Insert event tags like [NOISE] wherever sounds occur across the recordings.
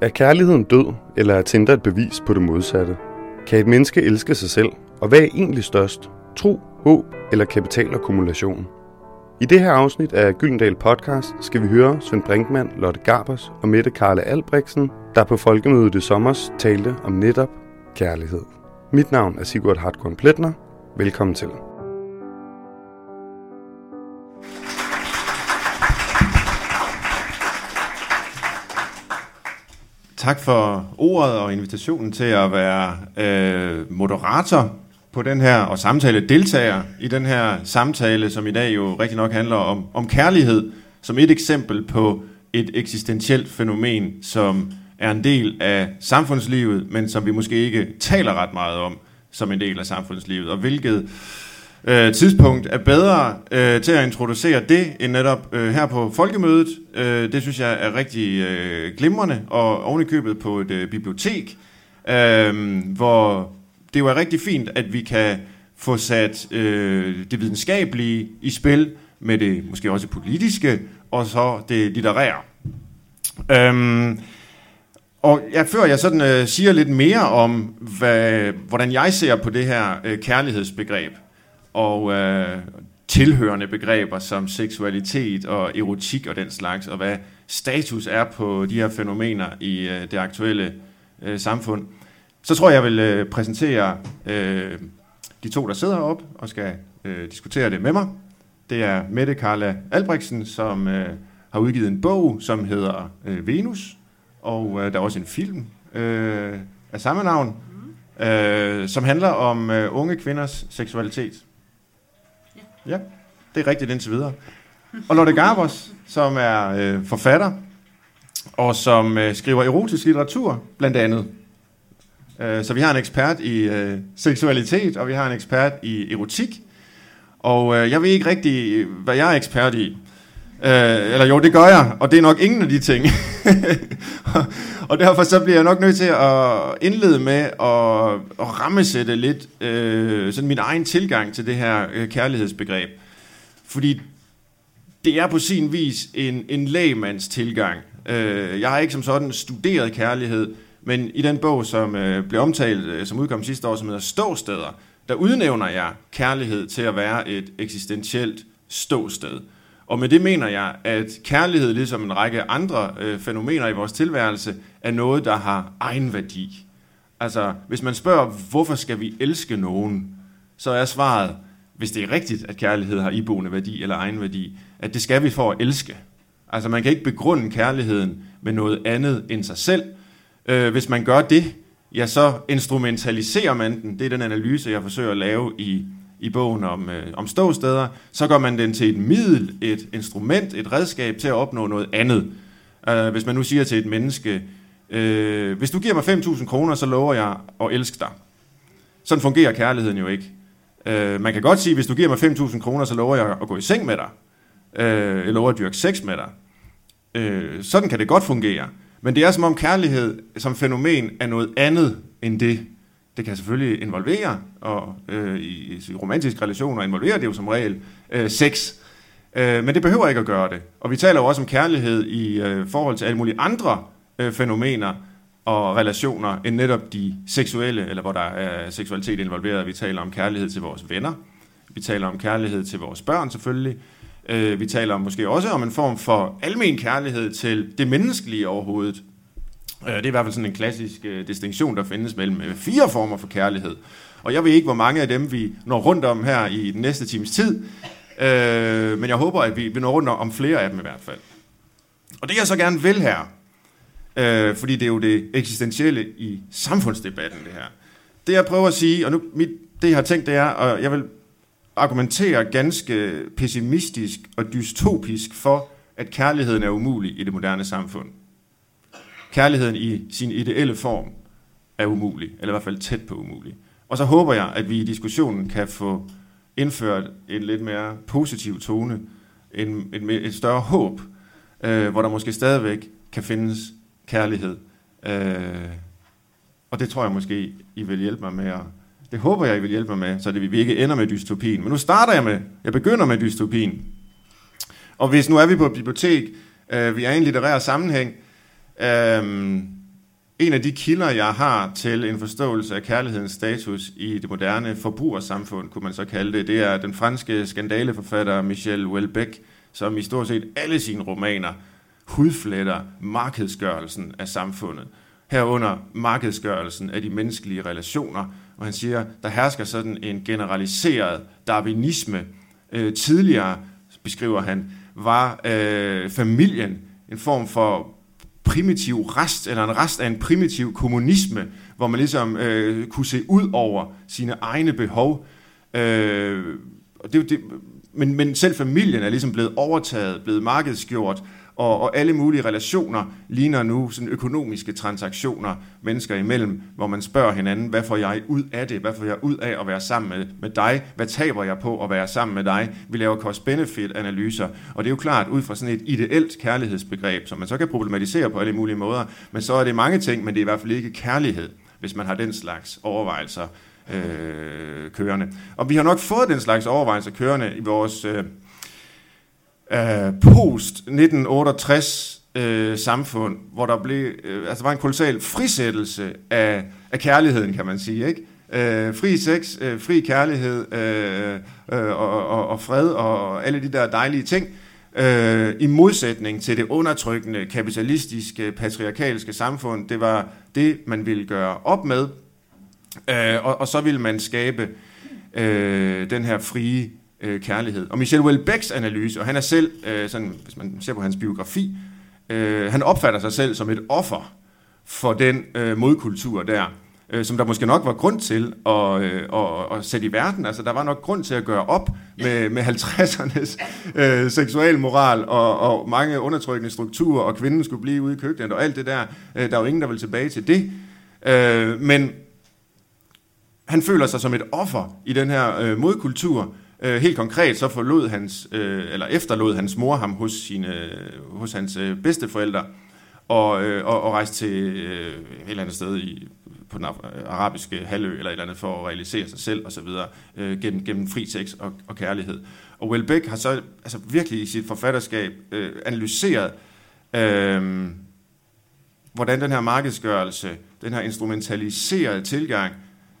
Er kærligheden død, eller er Tinder et bevis på det modsatte? Kan et menneske elske sig selv, og hvad er egentlig størst? Tro, håb eller kapitalakkumulation? I det her afsnit af Gyldendal Podcast skal vi høre Svend Brinkmann, Lotte Garbers og Mette Karle Albrechtsen, der på folkemødet i sommer talte om netop kærlighed. Mit navn er Sigurd Hartkorn Pletner. Velkommen til. Tak for ordet og invitationen til at være øh, moderator på den her, og samtale deltager i den her samtale, som i dag jo rigtig nok handler om, om kærlighed, som et eksempel på et eksistentielt fænomen, som er en del af samfundslivet, men som vi måske ikke taler ret meget om som en del af samfundslivet, og hvilket øh, Øh, tidspunkt er bedre øh, til at introducere det, end netop øh, her på folkemødet. Øh, det synes jeg er rigtig øh, glimrende, og ovenikøbet på et øh, bibliotek, øh, hvor det jo er rigtig fint, at vi kan få sat øh, det videnskabelige i spil, med det måske også politiske, og så det litterære. Øhm, og ja, før jeg sådan øh, siger lidt mere om, hvad, hvordan jeg ser på det her øh, kærlighedsbegreb, og øh, tilhørende begreber som seksualitet og erotik og den slags, og hvad status er på de her fænomener i øh, det aktuelle øh, samfund, så tror jeg, jeg vil øh, præsentere øh, de to, der sidder heroppe og skal øh, diskutere det med mig. Det er Mette Karla Albrechtsen, som øh, har udgivet en bog, som hedder øh, Venus, og øh, der er også en film øh, af samme navn, øh, som handler om øh, unge kvinders seksualitet. Ja. det er rigtigt indtil videre. Og Lotte Garbers, som er øh, forfatter, og som øh, skriver erotisk litteratur, blandt andet. Øh, så vi har en ekspert i øh, seksualitet, og vi har en ekspert i erotik. Og øh, jeg ved ikke rigtig, hvad jeg er ekspert i. Øh, eller jo, det gør jeg, og det er nok ingen af de ting. [LAUGHS] og derfor så bliver jeg nok nødt til at indlede med at, at rammesætte lidt øh, sådan min egen tilgang til det her øh, kærlighedsbegreb. Fordi det er på sin vis en, en lægmands tilgang. Øh, jeg har ikke som sådan studeret kærlighed, men i den bog, som øh, blev omtalt, øh, som udkom sidste år, som hedder Ståsteder, der udnævner jeg kærlighed til at være et eksistentielt ståsted. Og med det mener jeg, at kærlighed, ligesom en række andre øh, fænomener i vores tilværelse, er noget, der har egen værdi. Altså, hvis man spørger, hvorfor skal vi elske nogen, så er svaret, hvis det er rigtigt, at kærlighed har iboende værdi eller egen værdi, at det skal vi for at elske. Altså, man kan ikke begrunde kærligheden med noget andet end sig selv. Øh, hvis man gør det, ja, så instrumentaliserer man den. Det er den analyse, jeg forsøger at lave i i bogen om, øh, om ståsteder, så gør man den til et middel, et instrument, et redskab til at opnå noget andet. Øh, hvis man nu siger til et menneske, øh, hvis du giver mig 5.000 kroner, så lover jeg at elske dig. Sådan fungerer kærligheden jo ikke. Øh, man kan godt sige, hvis du giver mig 5.000 kroner, så lover jeg at gå i seng med dig. Øh, jeg lover at dyrke sex med dig. Øh, sådan kan det godt fungere. Men det er som om kærlighed som fænomen er noget andet end det, det kan selvfølgelig involvere, og øh, i, i romantiske relationer involverer det jo som regel øh, sex. Øh, men det behøver ikke at gøre det. Og vi taler jo også om kærlighed i øh, forhold til alle mulige andre øh, fænomener og relationer, end netop de seksuelle, eller hvor der er seksualitet involveret. Vi taler om kærlighed til vores venner. Vi taler om kærlighed til vores børn selvfølgelig. Øh, vi taler om, måske også om en form for almen kærlighed til det menneskelige overhovedet. Øh, det er i hvert fald sådan en klassisk øh, distinktion, der findes mellem øh, fire former for kærlighed. Og jeg ved ikke, hvor mange af dem vi når rundt om her i den næste times tid, øh, men jeg håber, at vi, vi når rundt om flere af dem i hvert fald. Og det jeg så gerne vil her, øh, fordi det er jo det eksistentielle i samfundsdebatten det her, det jeg prøver at sige, og nu mit, det jeg har tænkt, det er, og jeg vil argumentere ganske pessimistisk og dystopisk for, at kærligheden er umulig i det moderne samfund kærligheden i sin ideelle form er umulig, eller i hvert fald tæt på umulig. Og så håber jeg, at vi i diskussionen kan få indført en lidt mere positiv tone, en, et, et større håb, øh, hvor der måske stadigvæk kan findes kærlighed. Øh, og det tror jeg måske, I vil hjælpe mig med at det håber jeg, I vil hjælpe mig med, så det vi ikke ender med dystopien. Men nu starter jeg med, jeg begynder med dystopien. Og hvis nu er vi på et bibliotek, øh, vi er i en litterær sammenhæng, Øhm, en af de kilder, jeg har til en forståelse af kærlighedens status i det moderne forbrugersamfund, kunne man så kalde det, det er den franske skandaleforfatter Michel Houellebecq, som i stort set alle sine romaner hudfletter markedsgørelsen af samfundet. Herunder markedsgørelsen af de menneskelige relationer. Og han siger, der hersker sådan en generaliseret darwinisme. Øh, tidligere, beskriver han, var øh, familien en form for primitiv rest, eller en rest af en primitiv kommunisme, hvor man ligesom øh, kunne se ud over sine egne behov. Øh, og det, det, men, men selv familien er ligesom blevet overtaget, blevet markedsgjort, og, og alle mulige relationer ligner nu sådan økonomiske transaktioner mennesker imellem, hvor man spørger hinanden, hvad får jeg ud af det? Hvad får jeg ud af at være sammen med, med dig? Hvad taber jeg på at være sammen med dig? Vi laver cost-benefit-analyser, og det er jo klart ud fra sådan et ideelt kærlighedsbegreb, som man så kan problematisere på alle mulige måder, men så er det mange ting, men det er i hvert fald ikke kærlighed, hvis man har den slags overvejelser øh, kørende. Og vi har nok fået den slags overvejelser kørende i vores... Øh, øh, post-1968 øh, samfund, hvor der blev, øh, altså var en kolossal frisættelse af, af kærligheden, kan man sige, ikke? Øh, fri sex, øh, fri kærlighed øh, øh, og, og, og fred og alle de der dejlige ting, øh, i modsætning til det undertrykkende, kapitalistiske, patriarkalske samfund. Det var det, man ville gøre op med, øh, og, og så ville man skabe øh, den her frie øh, kærlighed. Og Michel Houellebecqs analyse, og han er selv, øh, sådan, hvis man ser på hans biografi, øh, han opfatter sig selv som et offer for den øh, modkultur der, øh, som der måske nok var grund til at, øh, at, at sætte i verden. Altså, der var nok grund til at gøre op med, med 50'ernes øh, seksualmoral og, og mange undertrykkende strukturer, og kvinden skulle blive ude i køkkenet og alt det der. Øh, der er jo ingen, der vil tilbage til det. Øh, men han føler sig som et offer i den her øh, modkultur, Øh, helt konkret så forlod hans, øh, eller efterlod hans mor ham hos, sine, hos hans øh, bedsteforældre, og, øh, og, og rejste til øh, et eller andet sted i, på den arabiske halvø eller et eller andet for at realisere sig selv osv. Øh, gennem, gennem fri sex og, og kærlighed. Og Welbeck har så altså virkelig i sit forfatterskab øh, analyseret, øh, hvordan den her markedsgørelse, den her instrumentaliserede tilgang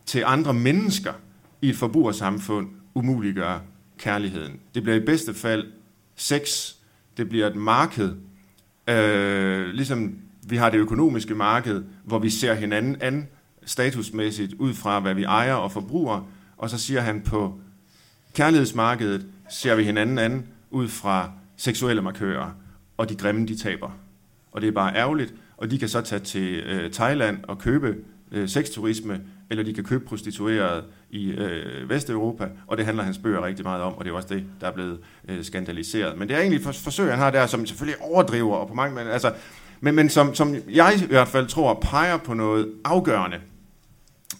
til andre mennesker i et forbrugersamfund, umuliggør kærligheden. Det bliver i bedste fald sex, det bliver et marked, øh, ligesom vi har det økonomiske marked, hvor vi ser hinanden an statusmæssigt ud fra, hvad vi ejer og forbruger, og så siger han på kærlighedsmarkedet, ser vi hinanden an ud fra seksuelle markører, og de grimme, de taber. Og det er bare ærgerligt, og de kan så tage til øh, Thailand og købe øh, sexturisme, eller de kan købe prostituerede i øh, Vesteuropa, og det handler hans bøger rigtig meget om, og det er også det, der er blevet øh, skandaliseret. Men det er egentlig et forsøg, han har der, som selvfølgelig overdriver, og på mange, men, altså, men, men som, som jeg i hvert fald tror peger på noget afgørende,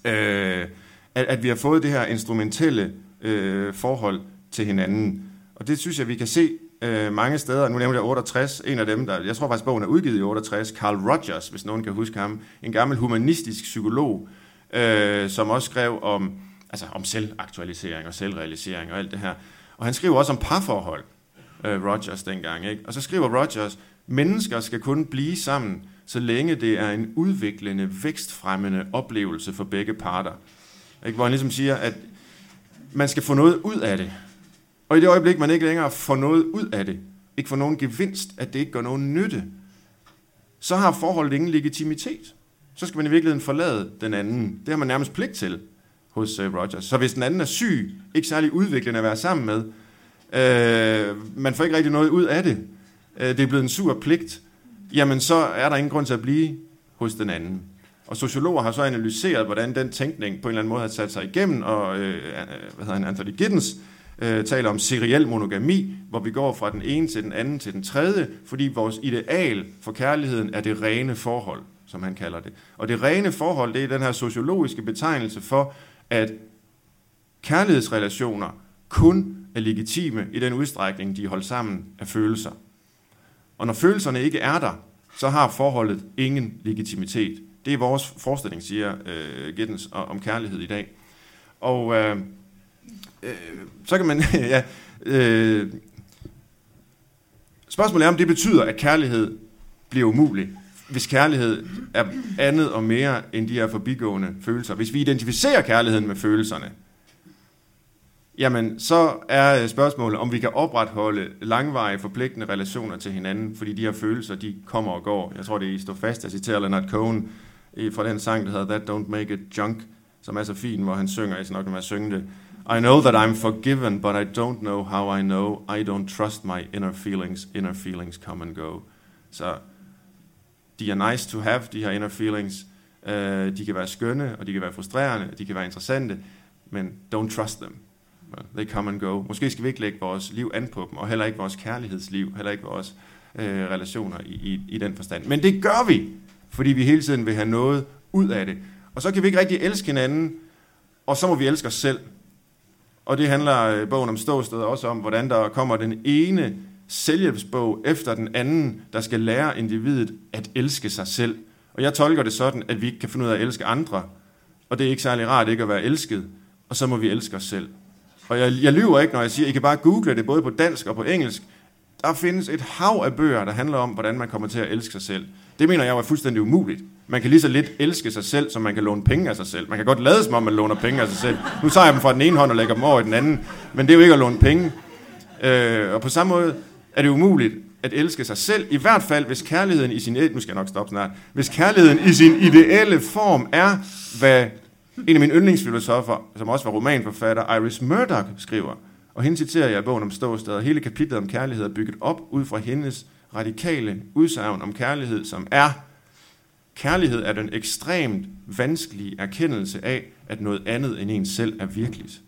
øh, at, at vi har fået det her instrumentelle øh, forhold til hinanden. Og det synes jeg, vi kan se øh, mange steder. Nu nævner jeg 68, en af dem, der, jeg tror faktisk, bogen er udgivet i 68, Carl Rogers, hvis nogen kan huske ham, en gammel humanistisk psykolog, øh, som også skrev om, altså om selvaktualisering og selvrealisering og alt det her. Og han skriver også om parforhold, øh, Rogers dengang. Ikke? Og så skriver Rogers, mennesker skal kun blive sammen, så længe det er en udviklende, vækstfremmende oplevelse for begge parter. Ikke? Hvor han ligesom siger, at man skal få noget ud af det. Og i det øjeblik, man ikke længere får noget ud af det, ikke får nogen gevinst, at det ikke gør nogen nytte, så har forholdet ingen legitimitet så skal man i virkeligheden forlade den anden. Det har man nærmest pligt til hos uh, Rogers. Så hvis den anden er syg, ikke særlig udviklende at være sammen med, øh, man får ikke rigtig noget ud af det, øh, det er blevet en sur pligt, jamen så er der ingen grund til at blive hos den anden. Og sociologer har så analyseret, hvordan den tænkning på en eller anden måde har sat sig igennem, og øh, øh hvad hedder han, Anthony Giddens øh, taler om seriel monogami, hvor vi går fra den ene til den anden til den tredje, fordi vores ideal for kærligheden er det rene forhold som han kalder det. Og det rene forhold, det er den her sociologiske betegnelse for, at kærlighedsrelationer kun er legitime i den udstrækning, de er holdt sammen af følelser. Og når følelserne ikke er der, så har forholdet ingen legitimitet. Det er vores forestilling, siger øh, Giddens om kærlighed i dag. Og øh, øh, så kan man, [LAUGHS] ja, øh, spørgsmålet er, om det betyder, at kærlighed bliver umulig hvis kærlighed er andet og mere end de her forbigående følelser. Hvis vi identificerer kærligheden med følelserne, jamen så er øh, spørgsmålet, om vi kan opretholde langvarige forpligtende relationer til hinanden, fordi de her følelser, de kommer og går. Jeg tror, det er I står fast, jeg citerer Leonard Cohen fra den sang, der hedder That Don't Make It Junk, som er så fin, hvor han synger, jeg skal nok med at synge det. I know that I'm forgiven, but I don't know how I know. I don't trust my inner feelings. Inner feelings come and go. Så de er nice to have, de her inner feelings. Uh, de kan være skønne, og de kan være frustrerende, de kan være interessante, men don't trust them. They come and go. Måske skal vi ikke lægge vores liv an på dem, og heller ikke vores kærlighedsliv, heller ikke vores uh, relationer i, i, i den forstand. Men det gør vi, fordi vi hele tiden vil have noget ud af det. Og så kan vi ikke rigtig elske hinanden, og så må vi elske os selv. Og det handler øh, bogen om ståsted også om, hvordan der kommer den ene selvhjælpsbog efter den anden, der skal lære individet at elske sig selv. Og jeg tolker det sådan, at vi ikke kan finde ud af at elske andre. Og det er ikke særlig rart ikke at være elsket. Og så må vi elske os selv. Og jeg, jeg lyver ikke, når jeg siger, at I kan bare google det både på dansk og på engelsk. Der findes et hav af bøger, der handler om, hvordan man kommer til at elske sig selv. Det mener jeg var fuldstændig umuligt. Man kan lige så lidt elske sig selv, som man kan låne penge af sig selv. Man kan godt lade som om, man låner penge af sig selv. Nu tager jeg dem fra den ene hånd og lægger dem over i den anden. Men det er jo ikke at låne penge. Øh, og på samme måde er det umuligt at elske sig selv. I hvert fald, hvis kærligheden i sin... E- nu skal jeg nok stoppe snart. Hvis kærligheden i sin ideelle form er, hvad en af mine yndlingsfilosofer, som også var romanforfatter, Iris Murdoch, skriver. Og hende citerer jeg i bogen om ståsted. Hele kapitlet om kærlighed er bygget op ud fra hendes radikale udsagn om kærlighed, som er, kærlighed er den ekstremt vanskelige erkendelse af, at noget andet end en selv er virkeligt.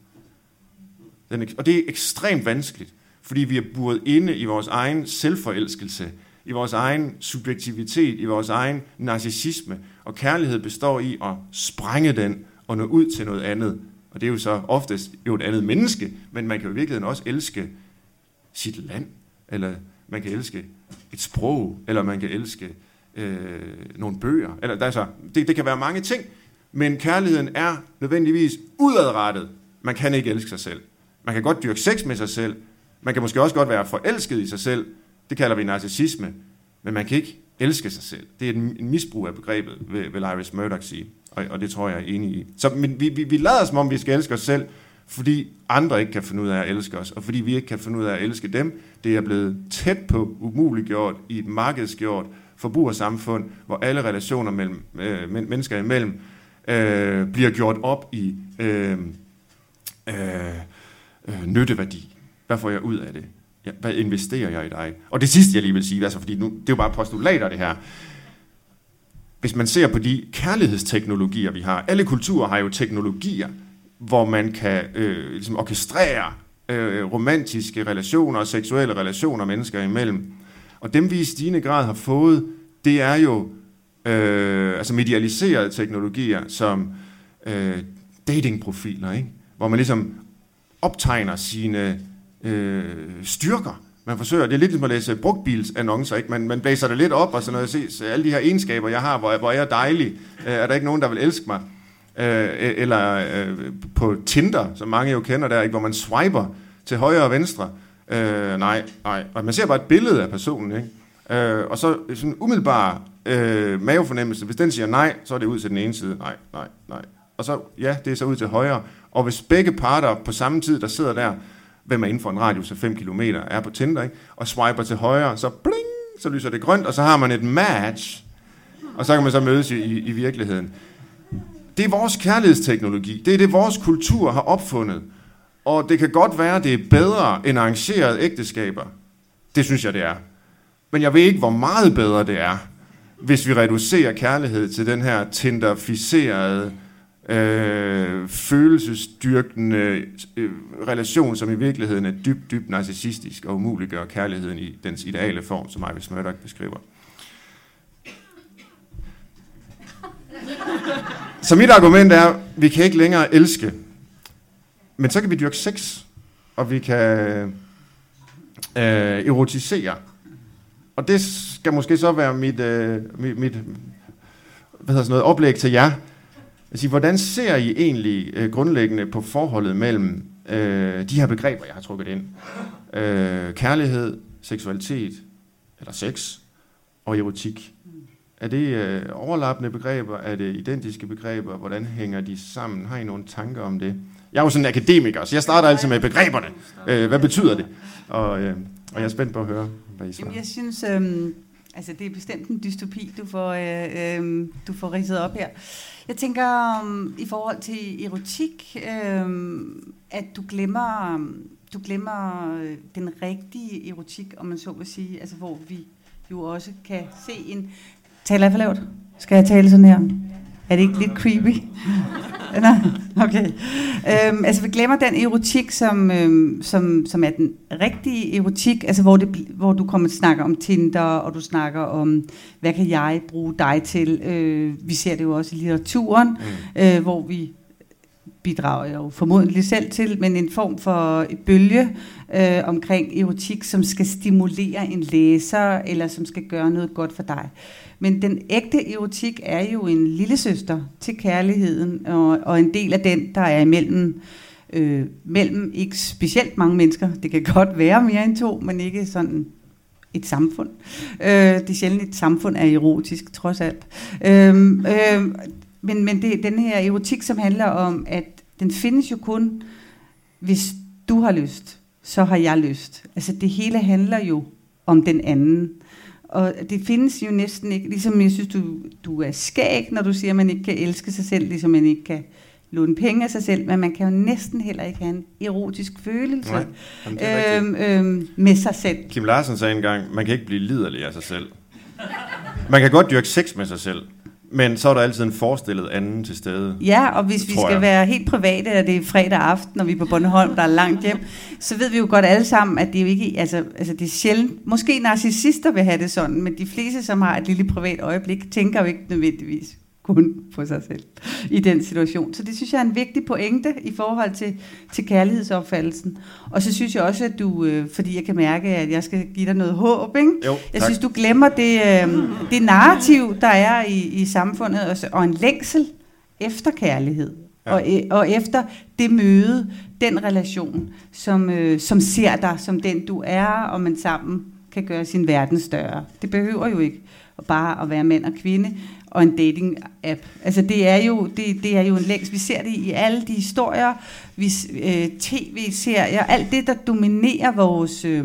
Den, og det er ekstremt vanskeligt, fordi vi er buret inde i vores egen selvforelskelse, i vores egen subjektivitet, i vores egen narcissisme, og kærlighed består i at sprænge den og nå ud til noget andet. Og det er jo så oftest jo et andet menneske, men man kan jo i virkeligheden også elske sit land, eller man kan elske et sprog, eller man kan elske øh, nogle bøger. Eller, der så, det, det kan være mange ting, men kærligheden er nødvendigvis udadrettet. Man kan ikke elske sig selv. Man kan godt dyrke sex med sig selv. Man kan måske også godt være forelsket i sig selv. Det kalder vi narcissisme. Men man kan ikke elske sig selv. Det er en, misbrug af begrebet, vil, vil Iris Murdoch sige. Og, og det tror jeg er enig i. Så men vi, vi, vi lader som om, vi skal elske os selv, fordi andre ikke kan finde ud af at elske os, og fordi vi ikke kan finde ud af at elske dem. Det er blevet tæt på umuliggjort i et markedsgjort forbrugersamfund, hvor alle relationer mellem øh, mennesker imellem øh, bliver gjort op i øh, øh, øh, nytteværdi. Hvad får jeg ud af det? Hvad investerer jeg i dig? Og det sidste, jeg lige vil sige, altså, fordi nu, det er jo bare postulater, det her. Hvis man ser på de kærlighedsteknologier, vi har, alle kulturer har jo teknologier, hvor man kan øh, ligesom orkestrere øh, romantiske relationer og seksuelle relationer mennesker imellem. Og dem vi i stigende grad har fået, det er jo øh, altså medialiserede teknologier som øh, datingprofiler, ikke? hvor man ligesom optegner sine øh, styrker. Man forsøger, det er lidt ligesom at læse brugtbilsannoncer, ikke? Man, man blæser det lidt op og så noget, jeg ses, alle de her egenskaber, jeg har, hvor, hvor jeg er dejlig. Øh, er der ikke nogen, der vil elske mig? Øh, e-, eller øh, på Tinder, som mange jo kender der, ikke? hvor man swiper til højre og venstre. Øh, nej, nej. Og man ser bare et billede af personen, ikke? Øh, og så sådan umiddelbar øh, mavefornemmelse. Hvis den siger nej, så er det ud til den ene side. Nej, nej, nej. Og så, ja, det er så ud til højre. Og hvis begge parter på samme tid, der sidder der, hvem er inden for en radius af 5 km, er på Tinder, ikke? og swiper til højre, så bling, så lyser det grønt, og så har man et match. Og så kan man så mødes i, i, i virkeligheden. Det er vores kærlighedsteknologi. Det er det, vores kultur har opfundet. Og det kan godt være, det er bedre end arrangerede ægteskaber. Det synes jeg, det er. Men jeg ved ikke, hvor meget bedre det er, hvis vi reducerer kærlighed til den her tinderficerede, øh, følelsesdyrkende øh, relation, som i virkeligheden er dybt, dybt narcissistisk og umuliggør kærligheden i dens ideale form, som Ivis Murdoch beskriver. Så mit argument er, at vi kan ikke længere elske, men så kan vi dyrke sex, og vi kan øh, erotisere. Og det skal måske så være mit, øh, mit, mit hvad hedder sådan noget, oplæg til jer. Altså, hvordan ser I egentlig øh, grundlæggende på forholdet mellem øh, de her begreber, jeg har trukket ind? Øh, kærlighed, seksualitet, eller sex, og erotik. Er det øh, overlappende begreber? Er det identiske begreber? Hvordan hænger de sammen? Har I nogle tanker om det? Jeg er jo sådan en akademiker, så jeg starter altid med begreberne. Øh, hvad betyder det? Og, øh, og jeg er spændt på at høre, hvad I svarer. Jamen, jeg synes, øh, altså det er bestemt en dystopi, du får, øh, øh, du får ridset op her. Jeg tænker um, i forhold til erotik, øh, at du glemmer, um, du glemmer øh, den rigtige erotik, om man så vil sige, altså hvor vi jo også kan se en... Taler jeg for lavt? Skal jeg tale sådan her? Er det ikke lidt creepy? [LAUGHS] Nej, okay. Øhm, altså vi glemmer den erotik, som, øhm, som, som er den rigtige erotik, altså hvor, det, hvor du kommer til at snakke om Tinder, og du snakker om, hvad kan jeg bruge dig til? Øh, vi ser det jo også i litteraturen, mm. øh, hvor vi bidrager jo formodentlig selv til, men en form for et bølge øh, omkring erotik, som skal stimulere en læser, eller som skal gøre noget godt for dig. Men den ægte erotik er jo en lille søster til kærligheden, og, og en del af den, der er imellem øh, mellem ikke specielt mange mennesker. Det kan godt være mere end to, men ikke sådan et samfund. Øh, det er sjældent, et samfund er erotisk, trods alt. Øh, øh, men men det, den her erotik, som handler om, at den findes jo kun, hvis du har lyst, så har jeg lyst. Altså det hele handler jo om den anden. Og det findes jo næsten ikke, ligesom jeg synes, du, du er skæg, når du siger, at man ikke kan elske sig selv, ligesom man ikke kan låne penge af sig selv, men man kan jo næsten heller ikke have en erotisk følelse Nej, øhm, øhm, med sig selv. Kim Larsen sagde engang, man kan ikke blive liderlig af sig selv. Man kan godt dyrke sex med sig selv, men så er der altid en forestillet anden til stede. Ja, og hvis vi skal jeg. være helt private, og det er fredag aften, når vi er på Bornholm, der er langt hjem, så ved vi jo godt alle sammen, at det er jo ikke, altså, altså det er sjældent, måske narcissister vil have det sådan, men de fleste, som har et lille privat øjeblik, tænker jo ikke nødvendigvis kun på sig selv i den situation. Så det synes jeg er en vigtig pointe i forhold til, til kærlighedsopfattelsen. Og så synes jeg også, at du, øh, fordi jeg kan mærke, at jeg skal give dig noget håb, ikke? Jo, jeg synes, du glemmer det, øh, det narrativ, der er i, i samfundet, og, og en længsel efter kærlighed. Ja. Og, øh, og efter det møde, den relation, som, øh, som ser dig som den du er, og man sammen kan gøre sin verden større. Det behøver jo ikke bare at være mand og kvinde og en dating-app. Altså det er jo, det, det er jo en længst. Vi ser det i alle de historier, vi, øh, tv-serier, alt det, der dominerer vores, øh,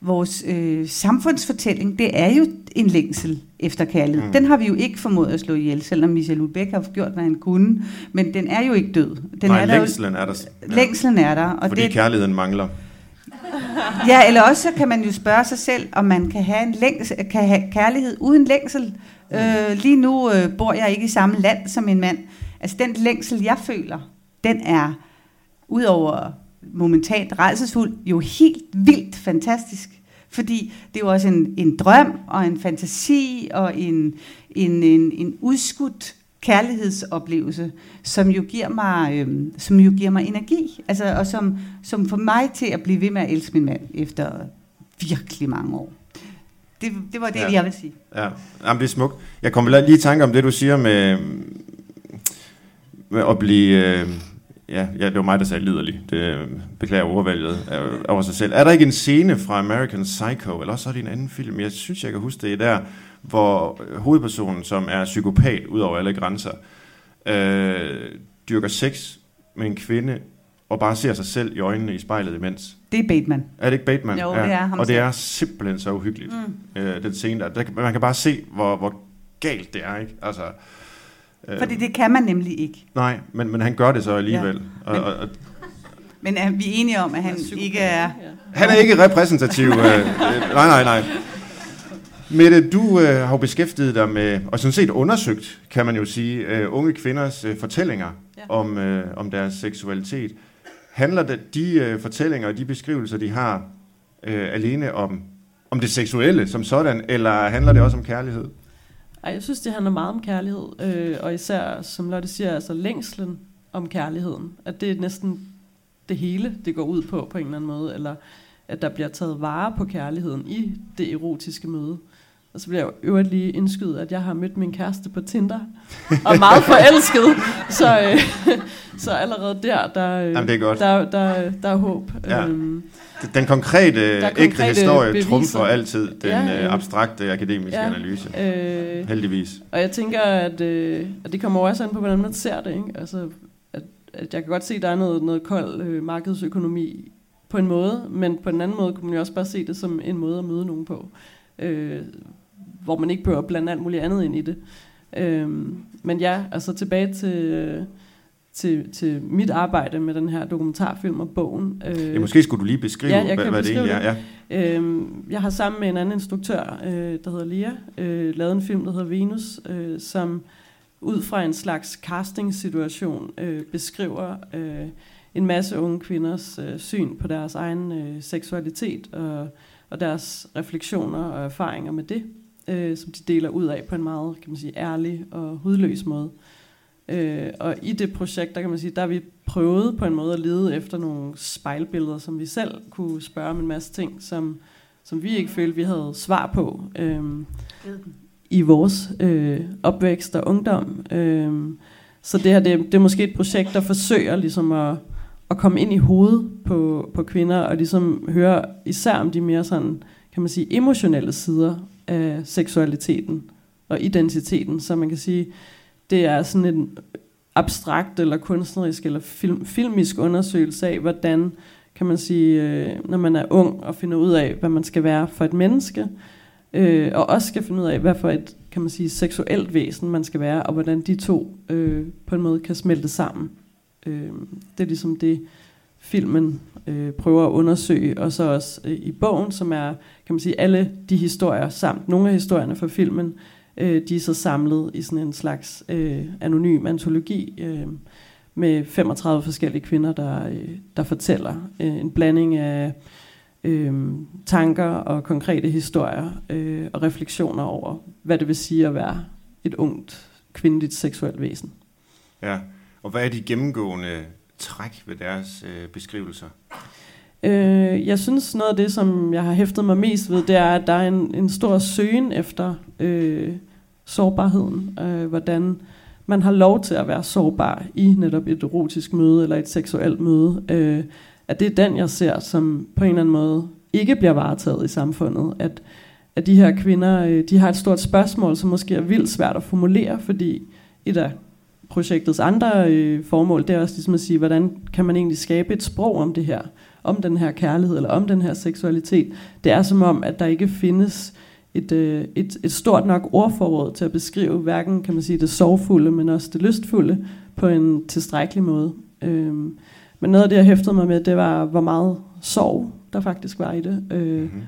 vores øh, samfundsfortælling, det er jo en længsel efter kærlighed. Mm. Den har vi jo ikke formået at slå ihjel, selvom Michel Houellebecq har gjort, hvad han kunne. Men den er jo ikke død. Den Nej, er længselen der er der. Ja. Længselen er der. Og Fordi det, kærligheden mangler. Ja, eller også så kan man jo spørge sig selv, om man kan have, en længs, kan have kærlighed uden længsel. Øh, lige nu øh, bor jeg ikke i samme land som min mand. Altså den længsel, jeg føler, den er udover momentant rejsesfuld, jo helt vildt fantastisk. Fordi det er jo også en, en drøm og en fantasi og en, en, en, en udskudt kærlighedsoplevelse, som jo giver mig, øhm, som jo giver mig energi, altså, og som, som får mig til at blive ved med at elske min mand efter virkelig mange år. Det, det var det, ja. jeg vil sige. Ja, Jamen, det er smukt. Jeg kommer lige i tanke om det, du siger med, med at blive... Øh, ja, ja, det var mig, der sagde liderlig. Det beklager overvalget over sig selv. Er der ikke en scene fra American Psycho, eller også er det en anden film, jeg synes, jeg kan huske det der, hvor hovedpersonen, som er psykopat ud over alle grænser, øh, dyrker sex med en kvinde, og bare ser sig selv i øjnene i spejlet imens. Det er Bateman. Er det ikke Bateman? Jo, ja. det er ham Og det er simpelthen så uhyggeligt, mm. øh, den scene der. der. Man kan bare se, hvor, hvor galt det er, ikke? Altså, øh, Fordi det kan man nemlig ikke. Nej, men, men han gør det så alligevel. Ja. Men, og, og, men er vi enige om, at han ikke er... Han er ikke repræsentativ. øh, nej, nej, nej. Mette, du øh, har jo beskæftiget dig med, og sådan set undersøgt, kan man jo sige, øh, unge kvinders øh, fortællinger ja. om, øh, om deres seksualitet. Handler det, de øh, fortællinger og de beskrivelser, de har, øh, alene om, om det seksuelle som sådan, eller handler det også om kærlighed? Ej, jeg synes, det handler meget om kærlighed, øh, og især, som Lotte siger, altså længslen om kærligheden. At det er næsten det hele, det går ud på, på en eller anden måde, eller at der bliver taget vare på kærligheden i det erotiske møde. Og så bliver jeg jo lige indskydet, at jeg har mødt min kæreste på Tinder, og er meget forelsket. [LAUGHS] Så, øh, [LAUGHS] så allerede der, der, Jamen, det er godt. der, der, der er håb. Ja. Øhm, Den konkrete, konkrete ægte historie beviser. trumfer altid den Ja, ja, ja. abstrakte akademiske Ja. analyse. Øh, Heldigvis. Og jeg tænker, at, øh, at det kommer også an på, hvordan man ser det. Ikke? Altså, at, at jeg kan godt se, at der er noget, noget kold øh, markedsøkonomi på en måde, men på en anden måde kunne man jo også bare se det som en måde at møde nogen på, øh, hvor man ikke behøver at blande alt muligt andet ind i det. Øh, men ja, altså tilbage til, til, til mit arbejde med den her dokumentarfilm og bogen. Øh, Ja, måske skulle du lige beskrive, Ja, jeg hvad, hvad det egentlig er. Ja. Øhm, jeg har sammen med en anden instruktør, øh, der hedder Lia, øh, lavet en film, der hedder Venus, øh, som ud fra en slags casting-situation øh, beskriver øh, en masse unge kvinders øh, syn på deres egen øh, seksualitet og, og deres refleksioner og erfaringer med det, øh, som de deler ud af på en meget kan man sige, ærlig og hudløs måde. Øh, og i det projekt, der kan man sige, der har vi prøvet på en måde at lede efter nogle spejlbilleder, som vi selv kunne spørge om en masse ting, som, som vi ikke følte, vi havde svar på øh, i vores øh, opvækst og ungdom. Øh, så det her, det, det er måske et projekt, der forsøger ligesom at, at komme ind i hovedet på, på kvinder, og ligesom høre især om de mere sådan, kan man sige, emotionelle sider af seksualiteten og identiteten, så man kan sige, det er sådan en abstrakt eller kunstnerisk eller film, filmisk undersøgelse af, hvordan kan man sige, øh, når man er ung og finder ud af, hvad man skal være for et menneske, øh, og også skal finde ud af, hvad for et kan man sige, seksuelt væsen man skal være, og hvordan de to øh, på en måde kan smelte sammen. Øh, det er ligesom det, filmen øh, prøver at undersøge, og så også øh, i bogen, som er, kan man sige, alle de historier, samt nogle af historierne fra filmen, øh, de er så samlet i sådan en slags øh, anonym antologi, øh, med 35 forskellige kvinder, der, øh, der fortæller øh, en blanding af øh, tanker og konkrete historier øh, og refleksioner over, hvad det vil sige at være et ungt kvindeligt seksuelt væsen. Ja. Og hvad er de gennemgående træk ved deres øh, beskrivelser? Øh, jeg synes noget af det, som jeg har hæftet mig mest ved, det er, at der er en, en stor søgen efter øh, sårbarheden. Øh, hvordan man har lov til at være sårbar i netop et erotisk møde eller et seksuelt møde. Øh, at det er den, jeg ser, som på en eller anden måde ikke bliver varetaget i samfundet. At, at de her kvinder, øh, de har et stort spørgsmål, som måske er vildt svært at formulere, fordi et af projektets andre øh, formål, det er også ligesom at sige, hvordan kan man egentlig skabe et sprog om det her, om den her kærlighed, eller om den her seksualitet. Det er som om, at der ikke findes et, øh, et, et stort nok ordforråd til at beskrive hverken, kan man sige, det sorgfulde, men også det lystfulde på en tilstrækkelig måde. Øhm, men noget af det, jeg hæftede mig med, det var, hvor meget sorg der faktisk var i det. Øh, Mm-hmm.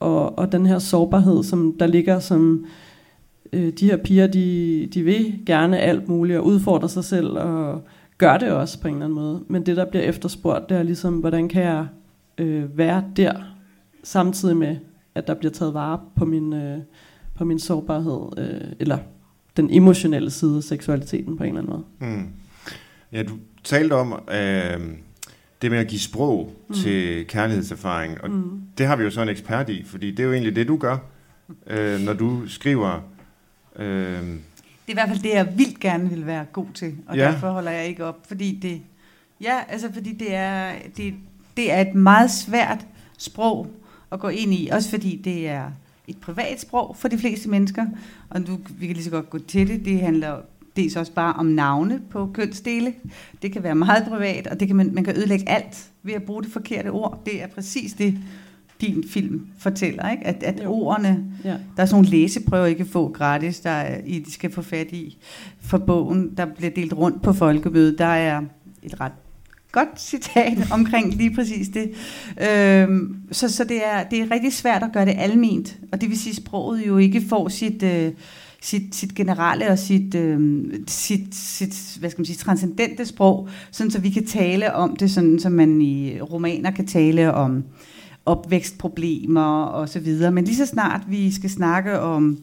og, og den her sårbarhed, som der ligger som øh, de her piger, de, de vil gerne alt muligt og udfordre sig selv og gør det også på en eller anden måde. Men det, der bliver efterspurgt, det er ligesom, hvordan kan jeg øh, være der, samtidig med, at der bliver taget vare på min, øh, på min sårbarhed, øh, eller den emotionelle side af seksualiteten på en eller anden måde. Mm. Ja, du talte om øh, det med at give sprog mm. til kærlighedserfaring, og mm. det har vi jo så en ekspert i, fordi det er jo egentlig det, du gør, øh, når du skriver... Øh, Det er i hvert fald det, jeg vildt gerne vil være god til, og Ja. derfor holder jeg ikke op, fordi det, ja, altså fordi det er, det, det er et meget svært sprog at gå ind i, også fordi det er et privat sprog for de fleste mennesker, og du, vi kan lige så godt gå til det, det handler dels også bare om navne på kønsdele, det kan være meget privat, og det kan man, man kan ødelægge alt ved at bruge det forkerte ord, det er præcis det, din film fortæller, ikke? At, at Jo. ordene Ja. der er sådan nogle læseprøver, I kan få gratis, der er, I de skal få fat i for bogen, der bliver delt rundt på folkemødet. Der er et ret godt citat [LAUGHS] omkring lige præcis det. Øhm, så så det, er, det er rigtig svært at gøre det alment, og det vil sige, at sproget jo ikke får sit, øh, sit, sit generelle og sit, øh, sit, sit hvad skal man sige, transcendente sprog, sådan så vi kan tale om det, sådan som man i romaner kan tale om opvækstproblemer og så videre. Men lige så snart vi skal snakke om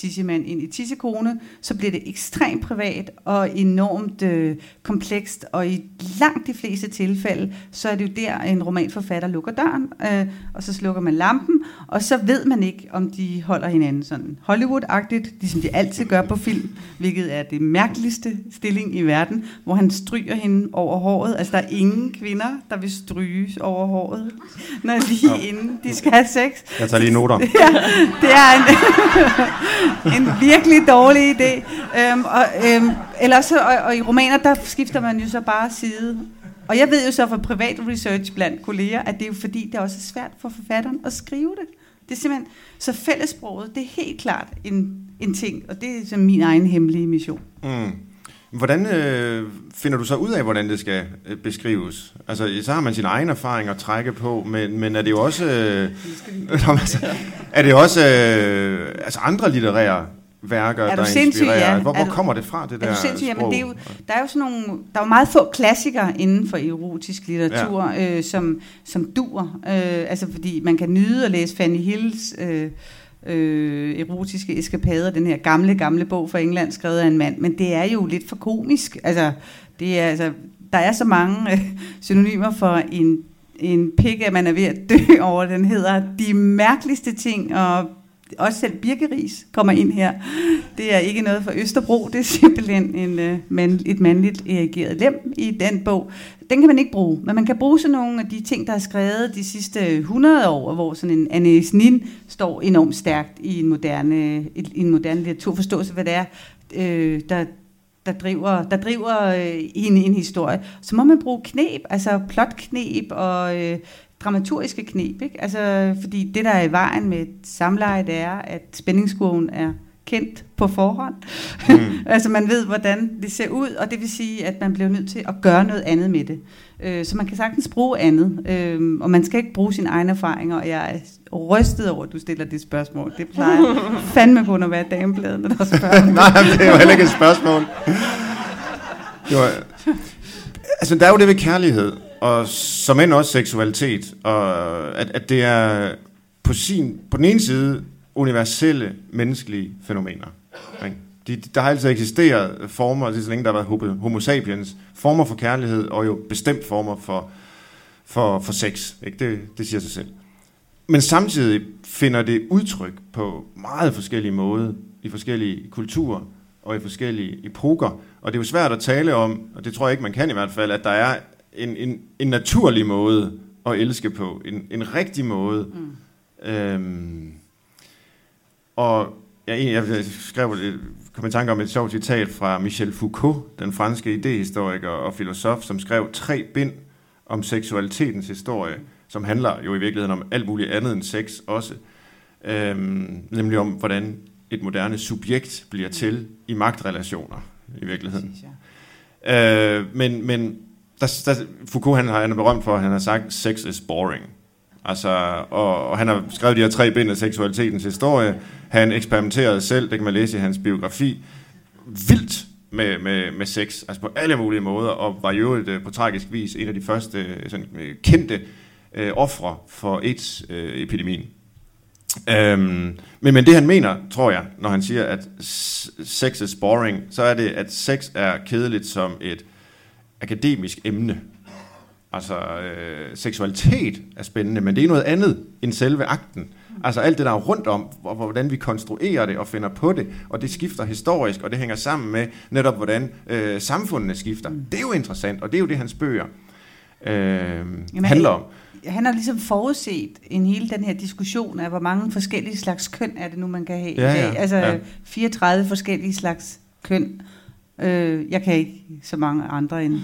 tissemand ind i tissekone, så bliver det ekstremt privat og enormt øh, komplekst, og i langt de fleste tilfælde, så er det jo der, en romanforfatter lukker døren, øh, og så slukker man lampen, og så ved man ikke, om de holder hinanden sådan Hollywood-agtigt, ligesom de altid gør på film, hvilket er det mærkeligste stilling i verden, hvor han stryger hende over håret. Altså, der er ingen kvinder, der vil stryges over håret, når lige ja. inden de skal have sex. Jeg tager lige noter. [LAUGHS] Ja, det er en, en virkelig dårlig idé. Øhm, og, øhm, ellers, så, og, og i romaner, der skifter man jo så bare side. Og jeg ved jo så fra privat research blandt kolleger, at det er jo fordi, det er også svært for forfatteren at skrive det. Det er simpelthen, så fællesproget, det er helt klart en, en ting, og det er som min egen hemmelige mission. Mm. Hvordan øh, finder du så ud af, hvordan det skal øh, beskrives? Altså, så har man sin egen erfaring at trække på, men, men er det jo også, øh, [LAUGHS] er det også øh, altså andre litterære værker, Er du der inspirerer? ja? Hvor, Er hvor du- kommer det fra, det Er der du sindssyg? Jamen, sprog? det er jo, der er jo sådan nogle, der er jo meget få klassikere inden for erotisk litteratur, ja. øh, som, som dur. Øh, altså fordi man kan nyde at læse Fanny Hills øh, øh, erotiske eskapader, den her gamle, gamle bog fra England, skrevet af en mand, men det er jo lidt for komisk. Altså, det er, altså, der er så mange øh, synonymer for en, en pik, at man er ved at dø over. Den hedder de mærkeligste ting, og også selv birkeris kommer ind her. Det er ikke noget for Østerbro, det er simpelthen en, øh, mand, et mandligt erigeret lem i den bog. Den kan man ikke bruge, men man kan bruge sådan nogle af de ting, der er skrevet de sidste 100 år, hvor sådan en Anne Nin står enormt stærkt i en moderne, i en moderne litteraturforståelse, hvad det er, øh, der, der driver, der driver øh, en, en historie. Så må man bruge knep, altså plotknep og øh, dramaturgiske knep. Ikke? Altså, fordi det, der er i vejen med et samleje, det er, at spændingskurven er kendt på forhånd. Mm. [LAUGHS] altså man ved, hvordan det ser ud, og det vil sige, at man bliver nødt til at gøre noget andet med det. Øh, så man kan sagtens bruge andet, øh, og man skal ikke bruge sine egne erfaringer, og jeg er rystet over, at du stiller det spørgsmål. Det plejer [LAUGHS] fandme kun at være damebladet, når der spørger. [LAUGHS] Nej, det er jo heller ikke et spørgsmål. Det var, altså, der er jo det ved kærlighed, og som end også seksualitet, og at, at det er på, sin, på den ene side universelle menneskelige fænomener. Ikke? De, der har altid eksisteret former, lige så længe der har været homo sapiens, former for kærlighed, og jo bestemt former for, for, for sex. Ikke? Det, det siger sig selv. Men samtidig finder det udtryk på meget forskellige måder i forskellige kulturer og i forskellige epoker. Og det er jo svært at tale om, og det tror jeg ikke, man kan i hvert fald, at der er en, en, en naturlig måde at elske på. En, en rigtig måde. Mm. Øhm, og jeg, jeg, skrev, kom i tanke om et sjovt citat fra Michel Foucault, den franske idehistoriker og filosof, som skrev tre bind om seksualitetens historie, som handler jo i virkeligheden om alt muligt andet end sex også. Øhm, nemlig om, hvordan et moderne subjekt bliver til i magtrelationer i virkeligheden. Øh, men men der, der, Foucault han, han er berømt for, at han har sagt, sex is boring. Altså, og, og han har skrevet de her tre bind af seksualitetens historie. Han eksperimenterede selv, det kan man læse i hans biografi, vildt med, med, med sex, altså på alle mulige måder, og var jo øh, på tragisk vis en af de første øh, sådan, øh, kendte øh, ofre for AIDS-epidemien. Øhm, men, men det han mener, tror jeg, når han siger, at sex is boring, så er det, at sex er kedeligt som et akademisk emne. Altså, øh, seksualitet er spændende, men det er noget andet end selve akten. Altså alt det, der er rundt om, hvor- hvordan vi konstruerer det og finder på det, og det skifter historisk, og det hænger sammen med netop, hvordan øh, samfundene skifter. Det er jo interessant, og det er jo det, hans bøger øh, Jamen, handler om. Han har ligesom forudset en hele den her diskussion af, hvor mange forskellige slags køn er det nu, man kan have Ja, i dag. ja, Altså ja. 34 forskellige slags køn. Øh, jeg kan ikke så mange andre end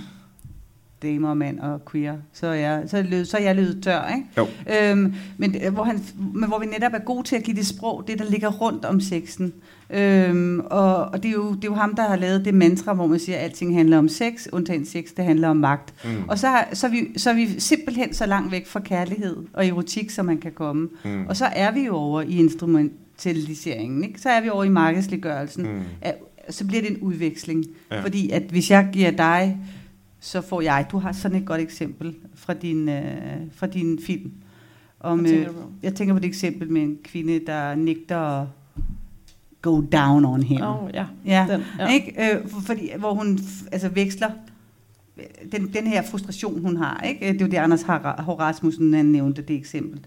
damer, mand og queer. Så er jeg, så er jeg, løbet, så er jeg løbet tør, ikke? Jo. Øhm, men, øh, hvor han, men hvor vi netop er gode til at give det sprog, det der ligger rundt om sexen. Øhm, og og det, er jo, det er jo ham, der har lavet det mantra, hvor man siger, at alting handler om sex, undtagen sex, det handler om magt. Mm. Og så, har- så, er vi, så er vi simpelthen så langt væk fra kærlighed og erotik, som man kan komme. Mm. Og så er vi jo over i instrumentaliseringen. Ikke? Så er vi over i markedsliggørelsen. Mm. Af- Så bliver det en udveksling. Ja. Fordi at hvis jeg giver dig, så får jeg... Du har sådan et godt eksempel fra din, øh, fra din film. Om, Hvad tænker øh, du på? jeg tænker på det eksempel med en kvinde, der nægter at go down on him. Oh, ja. Ja, Den, ja. Ikke? Øh, for- fordi, hvor hun altså, veksler øh, den, den her frustration, hun har. Ikke? Det er jo det, Anders Har- Rasmussen han nævnte det eksempel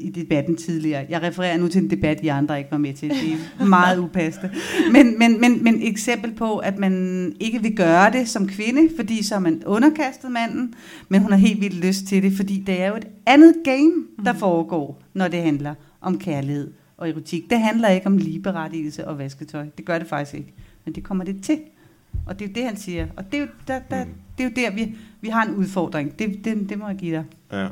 i debatten tidligere. Jeg refererer nu til en debat, I andre ikke var med til. Det er meget upassende. Men, men, men, men eksempel på, at man ikke vil gøre det som kvinde, fordi så er man underkastet manden, men hun har helt vildt lyst til det, fordi det er jo et andet game, der foregår, når det handler om kærlighed og erotik. Det handler ikke om ligeberettigelse og vasketøj. Det gør det faktisk ikke. Men det kommer det til. Og det er jo det, han siger. Og det er jo der, der, det er jo der vi, vi har en udfordring. Det, det, det må jeg give dig. Ja.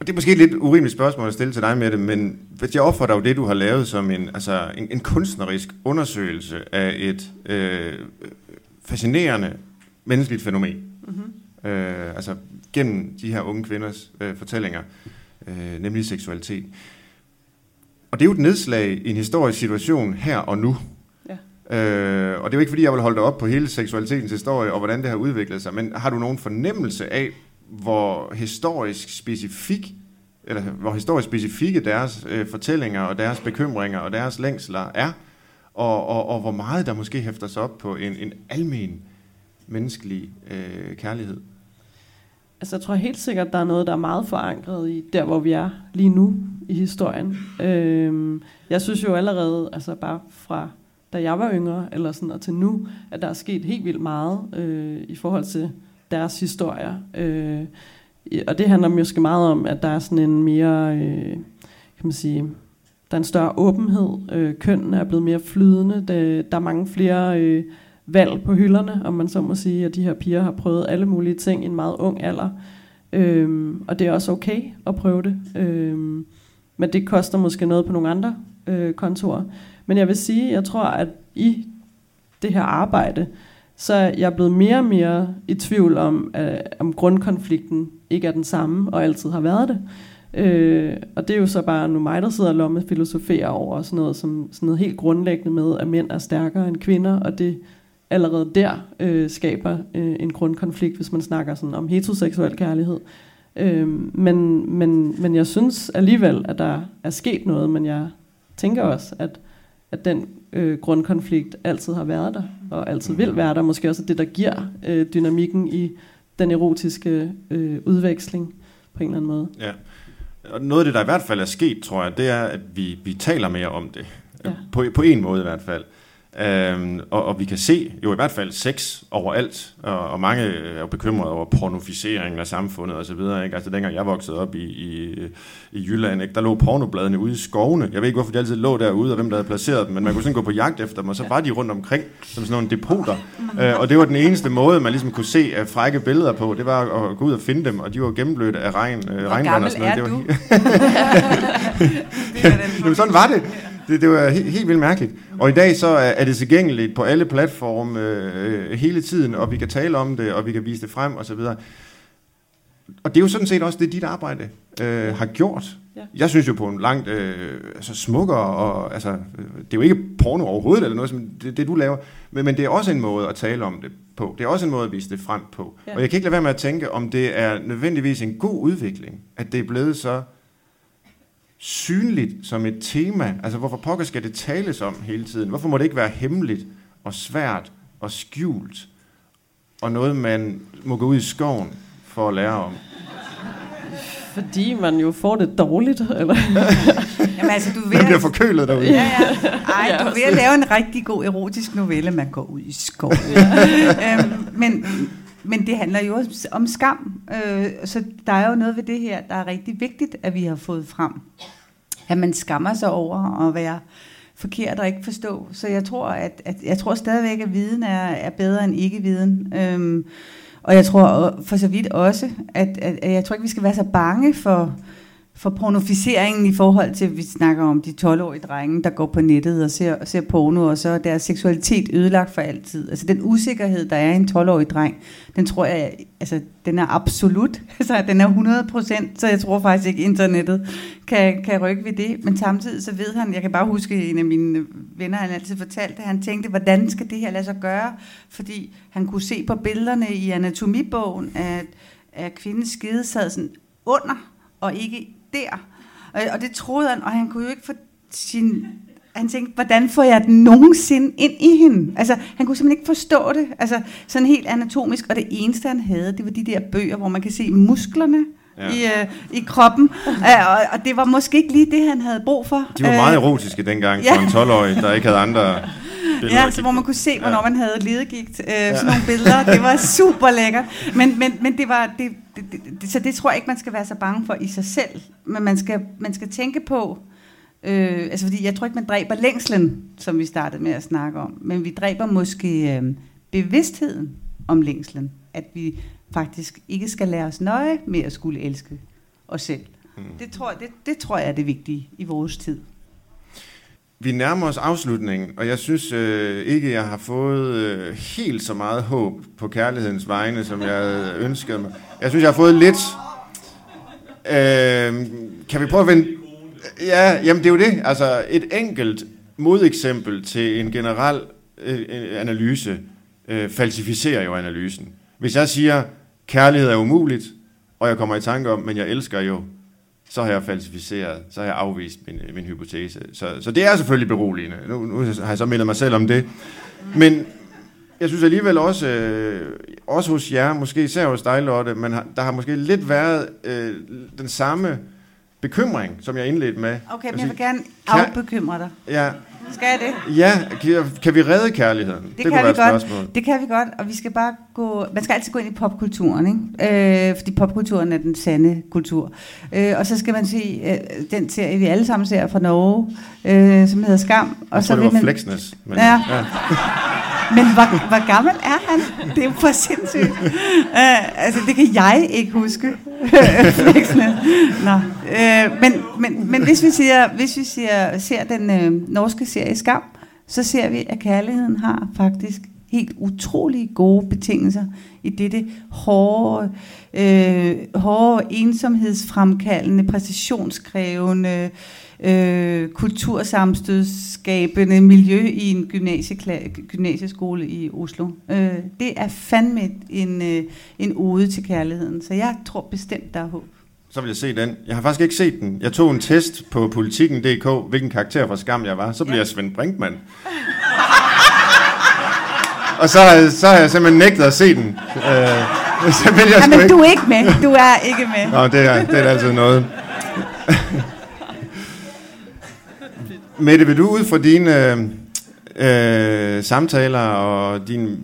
Og det er måske et lidt urimeligt spørgsmål at stille til dig med det, men jeg opfatter jo det, du har lavet som en, altså en, en kunstnerisk undersøgelse af et øh, fascinerende menneskeligt fænomen. Mm-hmm. Øh, altså gennem de her unge kvinders øh, fortællinger, øh, nemlig seksualitet. Og det er jo et nedslag i en historisk situation her og nu. Ja. Øh, og det er jo ikke fordi, jeg vil holde dig op på hele seksualitetens historie og hvordan det har udviklet sig, men har du nogen fornemmelse af, hvor historisk specifik eller hvor historisk specifikke deres øh, fortællinger og deres bekymringer og deres længsler er, og, og, og hvor meget der måske hæfter sig op på en, en almen menneskelig øh, kærlighed. Altså, jeg tror helt sikkert, der er noget, der er meget forankret i der, hvor vi er lige nu i historien. Øhm, jeg synes jo allerede, altså bare fra da jeg var yngre, eller sådan, og til nu, at der er sket helt vildt meget øh, i forhold til deres historier. Øh, og det handler måske meget om, at der er sådan en mere, øh, kan man sige, der er en større åbenhed. Øh, kønnen er blevet mere flydende. Det, der er mange flere øh, valg på hylderne, om man så må sige, at de her piger har prøvet alle mulige ting i en meget ung alder. Øh, og det er også okay at prøve det. Øh, men det koster måske noget på nogle andre øh, kontorer. Men jeg vil sige, jeg tror, at i det her arbejde, så er jeg blevet mere og mere i tvivl om, øh, om grundkonflikten ikke er den samme, og altid har været det. Øh, og det er jo så bare nu mig, der sidder og lomme filosoferer over sådan noget, som, sådan noget helt grundlæggende med, at mænd er stærkere end kvinder, og det allerede der øh, skaber øh, en grundkonflikt, hvis man snakker sådan om heteroseksuel kærlighed. Øh, men, men, men jeg synes alligevel, at der er sket noget, men jeg tænker også, at, at den øh, grundkonflikt altid har været der, og altid vil være der. Måske også det, der giver øh, dynamikken i den erotiske øh, udveksling på en eller anden måde. Ja. Og noget af det, der i hvert fald er sket, tror jeg, det er, at vi, vi taler mere om det. Ja. På, på en måde i hvert fald. Øhm, og, og vi kan se jo i hvert fald sex overalt, og, og mange er jo bekymrede over pornofiseringen af samfundet osv. Ikke? Altså dengang jeg voksede op i, i, i Jylland, ikke? der lå pornobladene ude i skovene. Jeg ved ikke, hvorfor de altid lå derude, og hvem der havde placeret dem, men man kunne sådan gå på jagt efter dem, og så var de rundt omkring som sådan nogle depoter. [LAUGHS] Øh, og det var den eneste måde, man ligesom kunne se af frække billeder på, det var at gå ud og finde dem, og de var gennemblødte af regn, øh, Hvor regnvand gammel og sådan noget. er det du? var, [LAUGHS] [LAUGHS] det er den Jamen, sådan var det. Det, det var helt, helt vildt mærkeligt. Og i dag så er, er det tilgængeligt på alle platforme øh, hele tiden, og vi kan tale om det, og vi kan vise det frem osv. Og det er jo sådan set også det, dit arbejde øh, har gjort. Ja. Jeg synes jo på en langt øh, altså smukkere, og altså, øh, det er jo ikke porno overhovedet, eller noget, som det, det du laver, men, men det er også en måde at tale om det på. Det er også en måde at vise det frem på. Ja. Og jeg kan ikke lade være med at tænke, om det er nødvendigvis en god udvikling, at det er blevet så synligt som et tema. Altså, hvorfor pokker skal det tales om hele tiden? Hvorfor må det ikke være hemmeligt og svært og skjult? Og noget, man må gå ud i skoven for at lære om. Fordi man jo får det dårligt. Eller? [LAUGHS] Jamen altså, du ved Man bliver at, forkølet derude. ja, ja. Ej, Ja, du er at lave en rigtig god erotisk novelle, man går ud i skoven. øhm, men, men det handler jo også om skam. Øh, så der er jo noget ved det her, der er rigtig vigtigt, at vi har fået frem. At man skammer sig over at være forkert og ikke forstå. Så jeg tror, at, at jeg tror stadigvæk, at viden er, er bedre end ikke-viden. Øhm, og jeg tror for så vidt også, at, at, at jeg tror ikke, vi skal være så bange for, for pornoficeringen i forhold til, at vi snakker om de 12-årige drenge, der går på nettet og ser, ser porno, og så er deres seksualitet ødelagt for altid. Altså den usikkerhed, der er i en 12-årig dreng, den tror jeg, altså den er absolut, [LAUGHS] altså den er 100 procent, så jeg tror faktisk ikke, internettet kan, kan rykke ved det. Men samtidig så ved han, jeg kan bare huske en af mine venner, han altid fortalte, at han tænkte, hvordan skal det her lade sig gøre? Fordi han kunne se på billederne i anatomibogen, at, at kvindens skide sad sådan under, og ikke der. Og, det troede han, og han kunne jo ikke få sin han tænkte, hvordan får jeg den nogensinde ind i hende? Altså, han kunne simpelthen ikke forstå det. Altså, sådan helt anatomisk. Og det eneste, han havde, det var de der bøger, hvor man kan se musklerne ja. i, øh, i kroppen. Og, og det var måske ikke lige det, han havde brug for. De var meget øh, erotiske dengang ja. for en 12-årig, der ikke havde andre [LAUGHS] billeder. Ja, så hvor man kunne se, hvornår ja. man havde ledegigt. Øh, ja. Sådan nogle billeder. Det var [LAUGHS] super lækkert. Men, men, men det var... Det, det, det, det, så det tror jeg ikke, man skal være så bange for i sig selv. Men man skal, man skal tænke på... Øh, altså fordi jeg tror ikke, man dræber længslen, som vi startede med at snakke om. Men vi dræber måske øh, bevidstheden om længslen. At vi faktisk ikke skal lære os nøje med at skulle elske os selv. Mm. Det, tror, det, det tror jeg er det vigtige i vores tid. Vi nærmer os afslutningen, og jeg synes øh, ikke, jeg har fået øh, helt så meget håb på kærlighedens vegne, som jeg ønskede ønsket mig. Jeg synes, jeg har fået lidt... Øh, kan vi prøve at vende... Ja, jamen det er jo det. Altså et enkelt modeksempel til en generel øh, øh, analyse øh, falsificerer jo analysen. Hvis jeg siger, kærlighed er umuligt, og jeg kommer i tanke om, men jeg elsker jo, så har jeg falsificeret, så har jeg afvist min, min hypotese. Så, så det er selvfølgelig beroligende. Nu, nu har jeg så mindet mig selv om det. Men jeg synes alligevel også, øh, også hos jer, måske især hos dig, Lotte, men har, der har måske lidt været øh, den samme bekymring, som jeg indledte med. Okay, men jeg vil gerne afbekymre dig. Ja, skal jeg det? Ja, kan, vi redde kærligheden? Det, det kan vi godt. Det kan vi godt, og vi skal bare gå... Man skal altid gå ind i popkulturen, ikke? Øh, fordi popkulturen er den sande kultur. Øh, og så skal man se øh, den serie, vi alle sammen ser fra Norge, øh, som hedder Skam. Og jeg så tror, det var man, Flexness. Men, ja. ja. [LAUGHS] Men hvor, hvor gammel er han? Det er jo for sindssygt. Uh, altså, det kan jeg ikke huske. Nå. Uh, men, men, men hvis vi, siger, hvis vi siger, ser den uh, norske serie Skam, så ser vi, at kærligheden har faktisk helt utrolig gode betingelser i dette hårde, øh, hårde ensomhedsfremkaldende, præcisionskrævende, øh, kultursamstødskabende miljø i en gymnasieskole i Oslo. Øh, det er fandme en, øh, en ode til kærligheden, så jeg tror bestemt, der er håb. Så vil jeg se den. Jeg har faktisk ikke set den. Jeg tog en test på politikken.dk, hvilken karakter fra skam jeg var. Så blev ja. jeg Svend Brinkmann. [LAUGHS] Og så, så har jeg simpelthen nægtet at se den. Øh, [LAUGHS] så vil jeg Jamen, ikke... du er ikke med. Du er ikke med. Nå, det er, det er altid noget. Mette, vil du ud fra dine øh, samtaler og din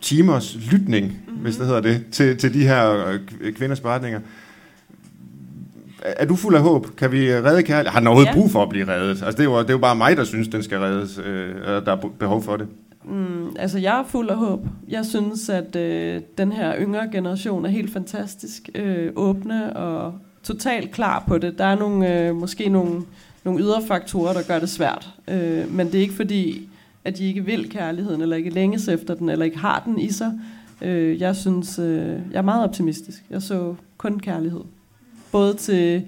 timers lytning, mm-hmm. hvis det hedder det, til, til de her øh, kvinders beretninger, er du fuld af håb? Kan vi redde kærlighed? Har den overhovedet ja. brug for at blive reddet? Altså, det, er jo, det er jo bare mig, der synes, den skal reddes. Øh, der er behov for det. Mm, altså, jeg er fuld af håb. Jeg synes, at øh, den her yngre generation er helt fantastisk øh, åbne og totalt klar på det. Der er nogle, øh, måske nogle nogle ydre faktorer, der gør det svært. Øh, men det er ikke fordi, at de ikke vil kærligheden, eller ikke længes efter den, eller ikke har den i sig. Øh, jeg synes, øh, jeg er meget optimistisk. Jeg så kun kærlighed. Både til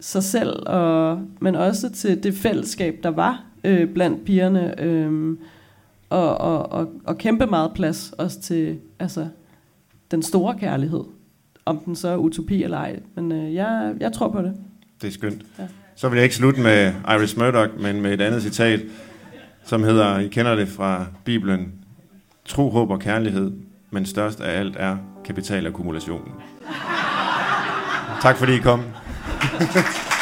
sig selv, og, men også til det fællesskab, der var øh, blandt pigerne. Øh, og, og, og, og kæmpe meget plads også til altså, den store kærlighed. Om den så er utopi eller ej. Men øh, jeg, jeg tror på det. Det er skønt. Ja. Så vil jeg ikke slutte med Iris Murdoch, men med et andet citat, som hedder, I kender det fra Bibelen, tro, håb og kærlighed, men størst af alt er kapitalakkumulationen. tak fordi I kom. [LAUGHS]